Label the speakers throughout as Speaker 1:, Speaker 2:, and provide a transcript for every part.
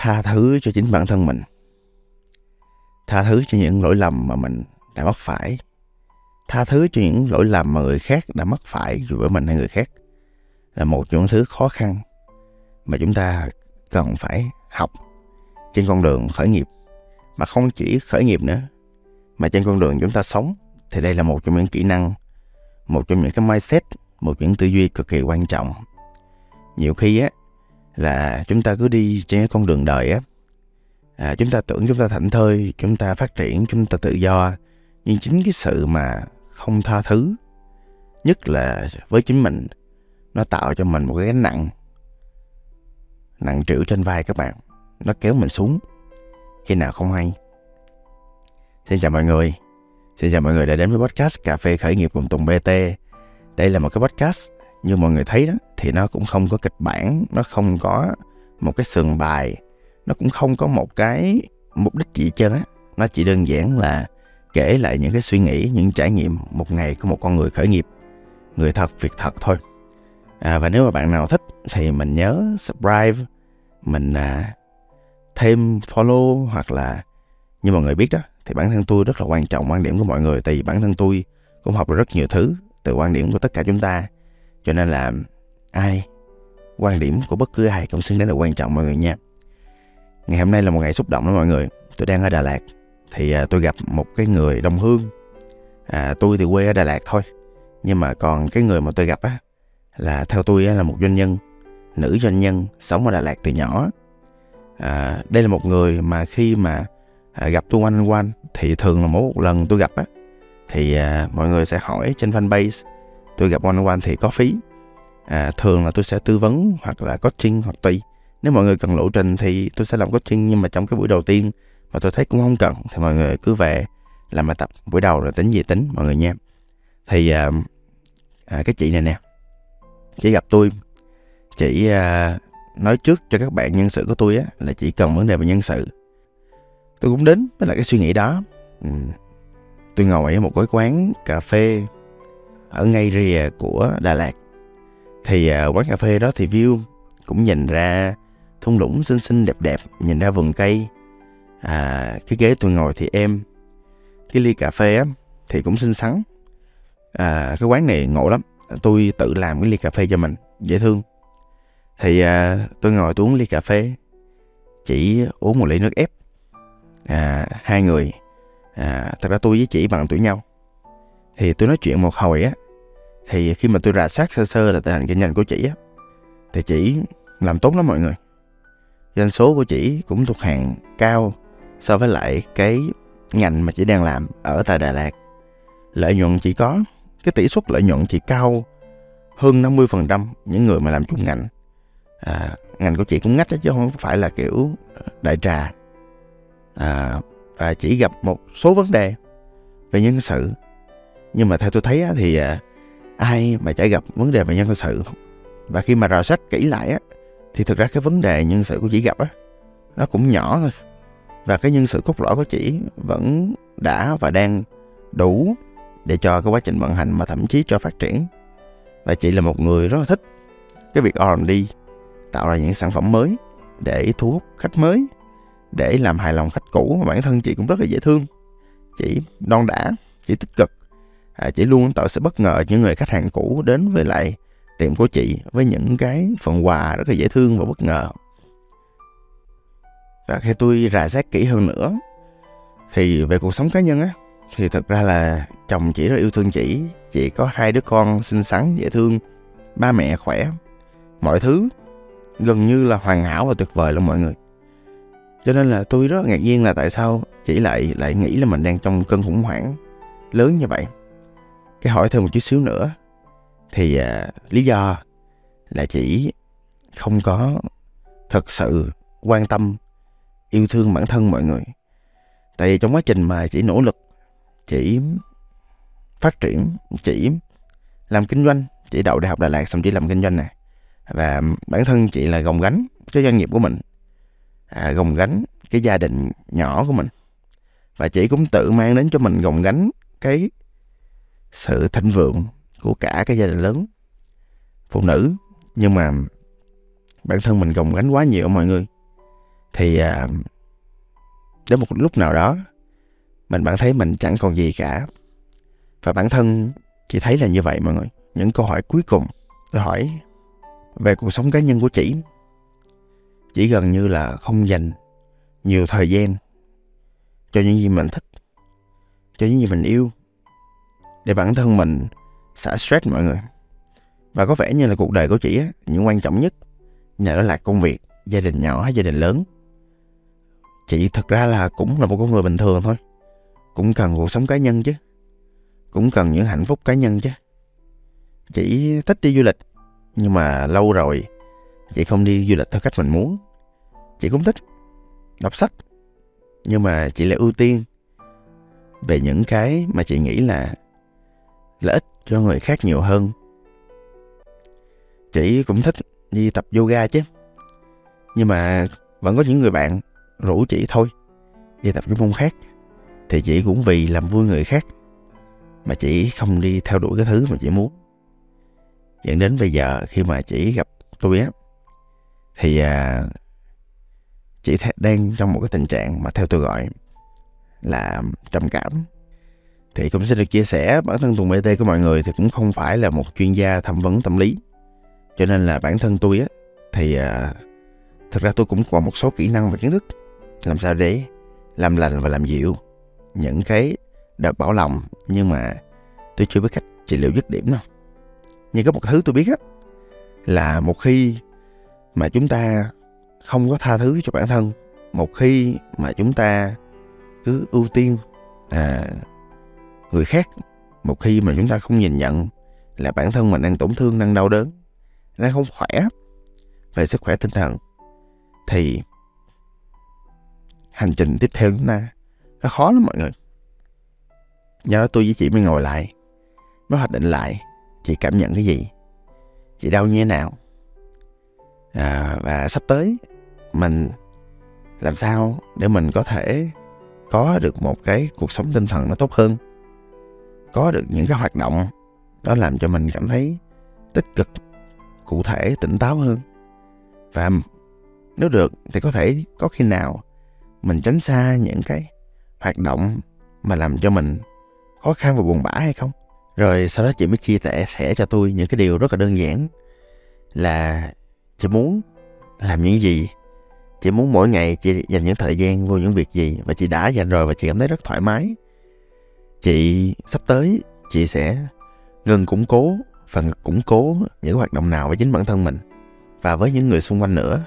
Speaker 1: tha thứ cho chính bản thân mình. Tha thứ cho những lỗi lầm mà mình đã mắc phải. Tha thứ cho những lỗi lầm mà người khác đã mắc phải dù với mình hay người khác là một trong những thứ khó khăn mà chúng ta cần phải học trên con đường khởi nghiệp. Mà không chỉ khởi nghiệp nữa, mà trên con đường chúng ta sống thì đây là một trong những kỹ năng, một trong những cái mindset, một những tư duy cực kỳ quan trọng. Nhiều khi á là chúng ta cứ đi trên cái con đường đời á. À, chúng ta tưởng chúng ta thảnh thơi chúng ta phát triển chúng ta tự do. Nhưng chính cái sự mà không tha thứ nhất là với chính mình nó tạo cho mình một cái gánh nặng nặng trĩu trên vai các bạn. Nó kéo mình xuống khi nào không hay. Xin chào mọi người. Xin chào mọi người đã đến với podcast cà phê khởi nghiệp cùng tùng bt đây là một cái podcast như mọi người thấy đó thì nó cũng không có kịch bản nó không có một cái sườn bài nó cũng không có một cái mục đích gì hết á. Nó chỉ đơn giản là kể lại những cái suy nghĩ những trải nghiệm một ngày của một con người khởi nghiệp người thật việc thật thôi. À, và nếu mà bạn nào thích thì mình nhớ subscribe mình à, thêm follow hoặc là như mọi người biết đó thì bản thân tôi rất là quan trọng quan điểm của mọi người tại vì bản thân tôi cũng học được rất nhiều thứ từ quan điểm của tất cả chúng ta cho nên là ai quan điểm của bất cứ ai cũng xứng đáng là quan trọng mọi người nha. Ngày hôm nay là một ngày xúc động đó mọi người. Tôi đang ở Đà Lạt thì à, tôi gặp một cái người đồng hương. À, tôi thì quê ở Đà Lạt thôi nhưng mà còn cái người mà tôi gặp á là theo tôi á, là một doanh nhân nữ doanh nhân sống ở Đà Lạt từ nhỏ. À, đây là một người mà khi mà à, gặp tôi quanh quanh thì thường là mỗi một lần tôi gặp á thì à, mọi người sẽ hỏi trên fanpage tôi gặp one one thì có phí. À, thường là tôi sẽ tư vấn hoặc là coaching hoặc tùy. Nếu mọi người cần lộ trình thì tôi sẽ làm coaching nhưng mà trong cái buổi đầu tiên mà tôi thấy cũng không cần thì mọi người cứ về làm bài tập. Buổi đầu rồi tính gì tính mọi người nha. Thì à, à, cái chị này nè. Chị gặp tôi chị à, nói trước cho các bạn nhân sự của tôi á là chỉ cần vấn đề về nhân sự. Tôi cũng đến với lại cái suy nghĩ đó. Ừ. tôi ngồi ở một cái quán cà phê ở ngay rìa của Đà Lạt. Thì ờ, quán cà phê đó thì view cũng nhìn ra thung lũng xinh xinh đẹp đẹp nhìn ra vườn cây. À, cái ghế tôi ngồi thì em cái ly cà phê á thì cũng xinh xắn. À, cái quán này ngộ lắm. Tôi tự làm cái ly cà phê cho mình dễ thương. Thì à, tôi ngồi tôi uống ly cà phê chỉ uống một ly nước ép. À, hai người à, thật ra tôi với chị bằng tuổi nhau thì tôi nói chuyện một hồi á thì khi mà tôi rà soát sơ sơ là tình hình kinh doanh của chị á thì chị làm tốt lắm mọi người. Doanh số của chị cũng thuộc hàng cao so với lại cái ngành mà chị đang làm ở tại Đà Lạt. Lợi nhuận chỉ có cái tỷ suất lợi nhuận chỉ cao hơn 50% những người mà làm chung ngành. À, ngành của chị cũng ngách chứ không phải là kiểu đại trà. À, và chỉ gặp một số vấn đề về nhân sự nhưng mà theo tôi thấy á, thì à, ai mà chả gặp vấn đề về nhân sự và khi mà rà soát kỹ lại á, thì thực ra cái vấn đề nhân sự của chị gặp á, nó cũng nhỏ thôi. Và cái nhân sự cốt lõi của chị vẫn đã và đang đủ để cho cái quá trình vận hành mà thậm chí cho phát triển. Và chị là một người rất là thích cái việc R&D tạo ra những sản phẩm mới để thu hút khách mới để làm hài lòng khách cũ mà bản thân chị cũng rất là dễ thương. Chị đon đã chị tích cực à, chị luôn tạo sự bất ngờ những người khách hàng cũ đến với lại tiệm của chị với những cái phần quà rất là dễ thương và bất ngờ. Và khi tôi rà xét kỹ hơn nữa thì về cuộc sống cá nhân á thì thật ra là chồng chị rất yêu thương chị. Chị có hai đứa con xinh xắn dễ thương ba mẹ khỏe. Mọi thứ gần như là hoàn hảo và tuyệt vời luôn mọi người. Cho nên là tôi rất ngạc nhiên là tại sao chị lại lại nghĩ là mình đang trong cơn khủng hoảng lớn như vậy cái hỏi thêm một chút xíu nữa. Thì à, lý do là chỉ không có thật sự quan tâm yêu thương bản thân mọi người. Tại vì trong quá trình mà chỉ nỗ lực chỉ phát triển chỉ làm kinh doanh chỉ đậu đại học đà lạt xong chỉ làm kinh doanh này và bản thân chị là gồng gánh cái doanh nghiệp của mình à, gồng gánh cái gia đình nhỏ của mình và chị cũng tự mang đến cho mình gồng gánh cái sự thịnh vượng của cả cái gia đình lớn phụ nữ. Nhưng mà bản thân mình gồng gánh quá nhiều mọi người. Thì à, đến một lúc nào đó mình bạn thấy mình chẳng còn gì cả. Và bản thân chị thấy là như vậy mọi người. Những câu hỏi cuối cùng tôi hỏi về cuộc sống cá nhân của chị. Chỉ gần như là không dành nhiều thời gian cho những gì mình thích cho những gì mình yêu để bản thân mình xả stress mọi người. Và có vẻ như là cuộc đời của chị á, những quan trọng nhất nhà đó là công việc, gia đình nhỏ hay gia đình lớn. Chị thực ra là cũng là một con người bình thường thôi. Cũng cần cuộc sống cá nhân chứ. Cũng cần những hạnh phúc cá nhân chứ. Chị thích đi du lịch, nhưng mà lâu rồi chị không đi du lịch theo cách mình muốn. Chị cũng thích đọc sách, nhưng mà chị lại ưu tiên về những cái mà chị nghĩ là lợi ích cho người khác nhiều hơn. Chị cũng thích đi tập yoga chứ. Nhưng mà vẫn có những người bạn rủ chị thôi đi tập cái môn khác. Thì chị cũng vì làm vui người khác mà chị không đi theo đuổi cái thứ mà chị muốn. Dẫn đến bây giờ khi mà chị gặp tôi á thì à, chị đang trong một cái tình trạng mà theo tôi gọi là trầm cảm thì cũng sẽ được chia sẻ bản thân Tùng BT của mọi người thì cũng không phải là một chuyên gia thẩm vấn tâm lý. Cho nên là bản thân tôi á thì à, thực ra tôi cũng còn một số kỹ năng và kiến thức. Làm sao để làm lành và làm dịu những cái đợt bảo lòng nhưng mà tôi chưa biết cách trị liệu dứt điểm đâu nhưng có một thứ tôi biết á là một khi mà chúng ta không có tha thứ cho bản thân một khi mà chúng ta cứ ưu tiên à, người khác một khi mà chúng ta không nhìn nhận là bản thân mình đang tổn thương đang đau đớn đang không khỏe về sức khỏe tinh thần thì hành trình tiếp theo chúng ta nó khó lắm mọi người. Do đó tôi với chị mới ngồi lại mới hoạch định lại chị cảm nhận cái gì chị đau như thế nào. À, và sắp tới mình làm sao để mình có thể có được một cái cuộc sống tinh thần nó tốt hơn có được những cái hoạt động đó làm cho mình cảm thấy tích cực, cụ thể, tỉnh táo hơn. Và nếu được thì có thể có khi nào mình tránh xa những cái hoạt động mà làm cho mình khó khăn và buồn bã hay không? Rồi sau đó chị mới chia sẻ sẻ cho tôi những cái điều rất là đơn giản là chị muốn làm những gì, chị muốn mỗi ngày chị dành những thời gian vô những việc gì và chị đã dành rồi và chị cảm thấy rất thoải mái chị sắp tới chị sẽ ngừng củng cố và củng cố những hoạt động nào với chính bản thân mình và với những người xung quanh nữa.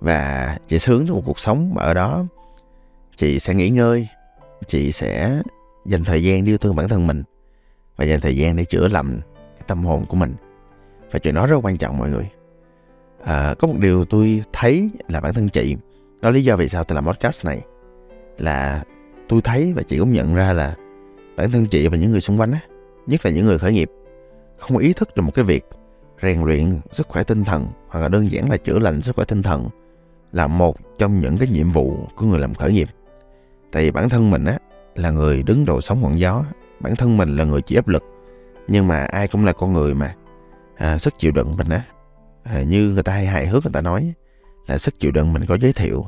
Speaker 1: Và chị sướng tới một cuộc sống mà ở đó chị sẽ nghỉ ngơi chị sẽ dành thời gian yêu thương bản thân mình và dành thời gian để chữa lành cái tâm hồn của mình. Và chuyện đó rất quan trọng mọi người. À, có một điều tôi thấy là bản thân chị đó lý do vì sao tôi làm podcast này là tôi thấy và chị cũng nhận ra là bản thân chị và những người xung quanh á nhất là những người khởi nghiệp không ý thức được một cái việc rèn luyện sức khỏe tinh thần hoặc là đơn giản là chữa lành sức khỏe tinh thần là một trong những cái nhiệm vụ của người làm khởi nghiệp. Tại vì bản thân mình á là người đứng đầu sóng ngọn gió bản thân mình là người chịu áp lực nhưng mà ai cũng là con người mà. À, sức chịu đựng mình á à, như người ta hay hài hước người ta nói là sức chịu đựng mình có giới thiệu.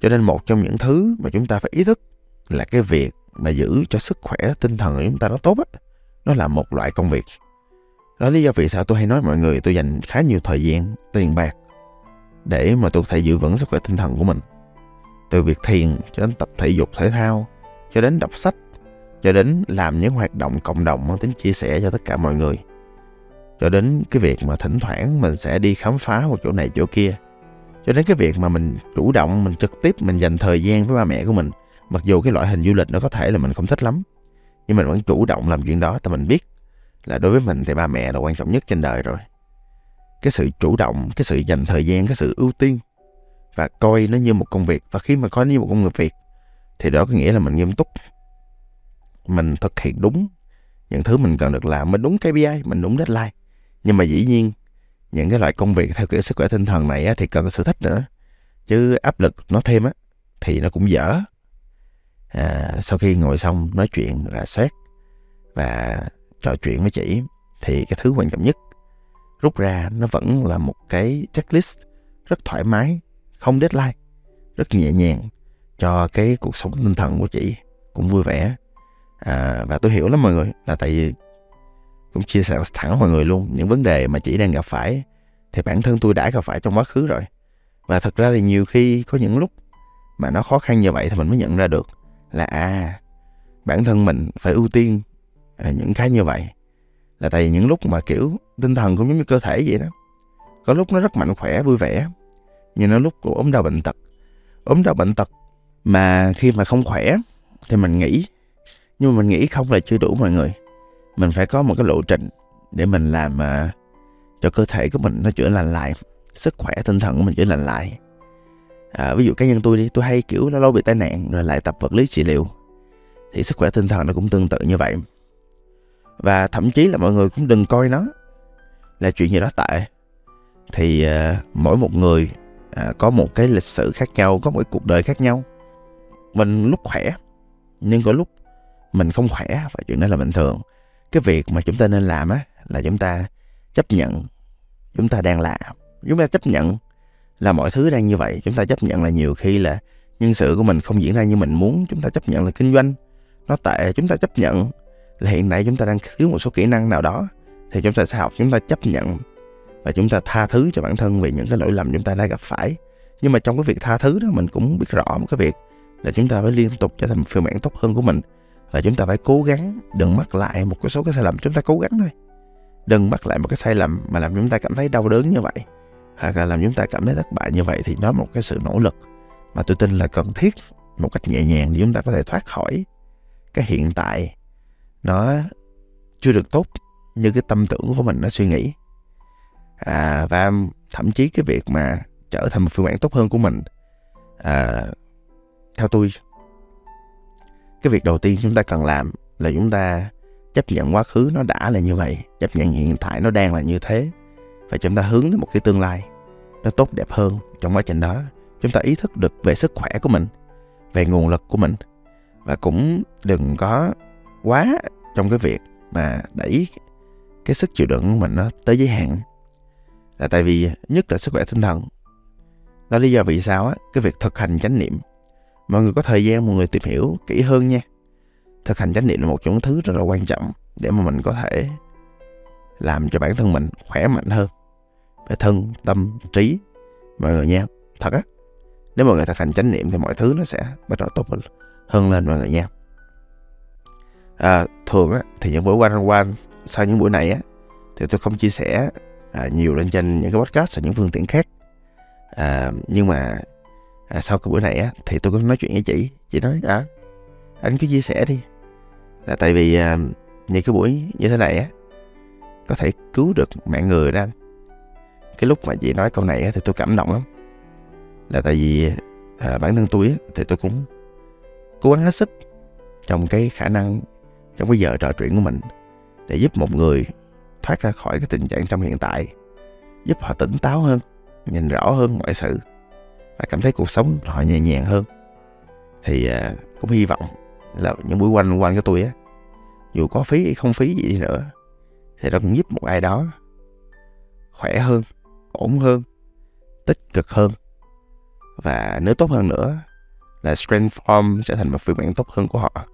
Speaker 1: Cho nên một trong những thứ mà chúng ta phải ý thức là cái việc mà giữ cho sức khỏe, tinh thần của chúng ta nó tốt á. Nó là một loại công việc. Đó lý do vì sao tôi hay nói mọi người, tôi dành khá nhiều thời gian, tiền bạc để mà tôi có thể giữ vững sức khỏe, tinh thần của mình. Từ việc thiền cho đến tập thể dục, thể thao, cho đến đọc sách, cho đến làm những hoạt động cộng đồng mang tính chia sẻ cho tất cả mọi người. Cho đến cái việc mà thỉnh thoảng mình sẽ đi khám phá một chỗ này, chỗ kia. Cho đến cái việc mà mình chủ động, mình trực tiếp, mình dành thời gian với ba mẹ của mình mặc dù cái loại hình du lịch nó có thể là mình không thích lắm nhưng mình vẫn chủ động làm chuyện đó tại mình biết là đối với mình thì ba mẹ là quan trọng nhất trên đời rồi. Cái sự chủ động cái sự dành thời gian cái sự ưu tiên và coi nó như một công việc. Và khi mà coi nó như một công việc thì đó có nghĩa là mình nghiêm túc mình thực hiện đúng những thứ mình cần được làm mình đúng KPI mình đúng deadline. Nhưng mà dĩ nhiên những cái loại công việc theo kiểu sức khỏe tinh thần này á, thì cần có sự thích nữa. Chứ áp lực nó thêm á thì nó cũng dở à, sau khi ngồi xong nói chuyện rà soát và trò chuyện với chị thì cái thứ quan trọng nhất rút ra nó vẫn là một cái checklist rất thoải mái không deadline rất nhẹ nhàng cho cái cuộc sống tinh thần của chị cũng vui vẻ. À, và tôi hiểu lắm mọi người là tại vì cũng chia sẻ thẳng mọi người luôn những vấn đề mà chị đang gặp phải thì bản thân tôi đã gặp phải trong quá khứ rồi. Và thật ra thì nhiều khi có những lúc mà nó khó khăn như vậy thì mình mới nhận ra được là à bản thân mình phải ưu tiên à, những cái như vậy. Là tại vì những lúc mà kiểu tinh thần cũng giống như cơ thể vậy đó có lúc nó rất mạnh khỏe vui vẻ nhưng nó lúc của ốm đau bệnh tật. Ốm đau bệnh tật mà khi mà không khỏe thì mình nghĩ nhưng mà mình nghĩ không là chưa đủ mọi người. Mình phải có một cái lộ trình để mình làm uh, cho cơ thể của mình nó chữa lành lại sức khỏe tinh thần của mình chữa lành lại à, ví dụ cá nhân tôi đi tôi hay kiểu lâu lâu bị tai nạn rồi lại tập vật lý trị liệu. Thì sức khỏe tinh thần nó cũng tương tự như vậy. Và thậm chí là mọi người cũng đừng coi nó là chuyện gì đó tệ. Thì à, mỗi một người à, có một cái lịch sử khác nhau có một cái cuộc đời khác nhau. Mình lúc khỏe nhưng có lúc mình không khỏe và chuyện đó là bình thường. Cái việc mà chúng ta nên làm á là chúng ta chấp nhận chúng ta đang là, chúng ta chấp nhận là mọi thứ đang như vậy. Chúng ta chấp nhận là nhiều khi là nhân sự của mình không diễn ra như mình muốn. Chúng ta chấp nhận là kinh doanh nó tệ. Chúng ta chấp nhận là hiện nay chúng ta đang thiếu một số kỹ năng nào đó. Thì chúng ta sẽ học, chúng ta chấp nhận và chúng ta tha thứ cho bản thân vì những cái lỗi lầm chúng ta đã gặp phải. Nhưng mà trong cái việc tha thứ đó, mình cũng biết rõ một cái việc là chúng ta phải liên tục trở thành một phiên bản tốt hơn của mình và chúng ta phải cố gắng đừng mắc lại một cái số cái sai lầm. Chúng ta cố gắng thôi. Đừng mắc lại một cái sai lầm mà làm chúng ta cảm thấy đau đớn như vậy hoặc là làm chúng ta cảm thấy thất bại như vậy thì đó một cái sự nỗ lực. Mà tôi tin là cần thiết một cách nhẹ nhàng để chúng ta có thể thoát khỏi cái hiện tại nó chưa được tốt như cái tâm tưởng của mình nó suy nghĩ. À, và thậm chí cái việc mà trở thành một phiên bản tốt hơn của mình à, theo tôi cái việc đầu tiên chúng ta cần làm là chúng ta chấp nhận quá khứ nó đã là như vậy chấp nhận hiện tại nó đang là như thế và chúng ta hướng đến một cái tương lai nó tốt đẹp hơn trong quá trình đó. Chúng ta ý thức được về sức khỏe của mình, về nguồn lực của mình. Và cũng đừng có quá trong cái việc mà đẩy cái sức chịu đựng của mình nó tới giới hạn. Là tại vì nhất là sức khỏe tinh thần. Đó lý do vì sao á, cái việc thực hành chánh niệm. Mọi người có thời gian mọi người tìm hiểu kỹ hơn nha. Thực hành chánh niệm là một trong những thứ rất là quan trọng để mà mình có thể làm cho bản thân mình khỏe mạnh hơn về thân tâm trí mọi người nha thật á nếu mọi người thực hành chánh niệm thì mọi thứ nó sẽ bắt đầu tốt hơn lên mọi người nha à, thường á thì những buổi quanh quanh sau những buổi này á thì tôi không chia sẻ à, nhiều lên trên những cái podcast và những phương tiện khác. À, nhưng mà à, sau cái buổi này á thì tôi có nói chuyện với chị chị nói à anh cứ chia sẻ đi. Là tại vì à, những cái buổi như thế này á có thể cứu được mạng người đó anh cái lúc mà chị nói câu này thì tôi cảm động lắm. Là tại vì à, bản thân tôi thì tôi cũng cố gắng hết sức trong cái khả năng trong cái giờ trò chuyện của mình để giúp một người thoát ra khỏi cái tình trạng trong hiện tại giúp họ tỉnh táo hơn nhìn rõ hơn mọi sự và cảm thấy cuộc sống họ nhẹ nhàng hơn. Thì à, cũng hy vọng là những buổi quanh quanh của tôi á dù có phí hay không phí gì đi nữa thì nó cũng giúp một ai đó khỏe hơn ổn hơn, tích cực hơn. Và nếu tốt hơn nữa, là strength form sẽ thành một phiên bản tốt hơn của họ.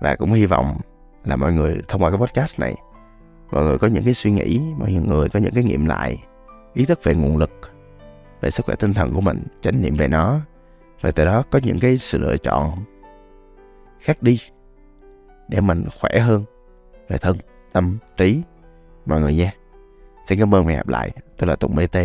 Speaker 1: Và cũng hy vọng là mọi người thông qua cái podcast này, mọi người có những cái suy nghĩ, mọi người có những cái nghiệm lại, ý thức về nguồn lực, về sức khỏe tinh thần của mình, chánh niệm về nó. Và từ đó có những cái sự lựa chọn khác đi để mình khỏe hơn về thân, tâm, trí, mọi người nha xin cảm ơn và hẹn gặp lại. Tôi là tùng bt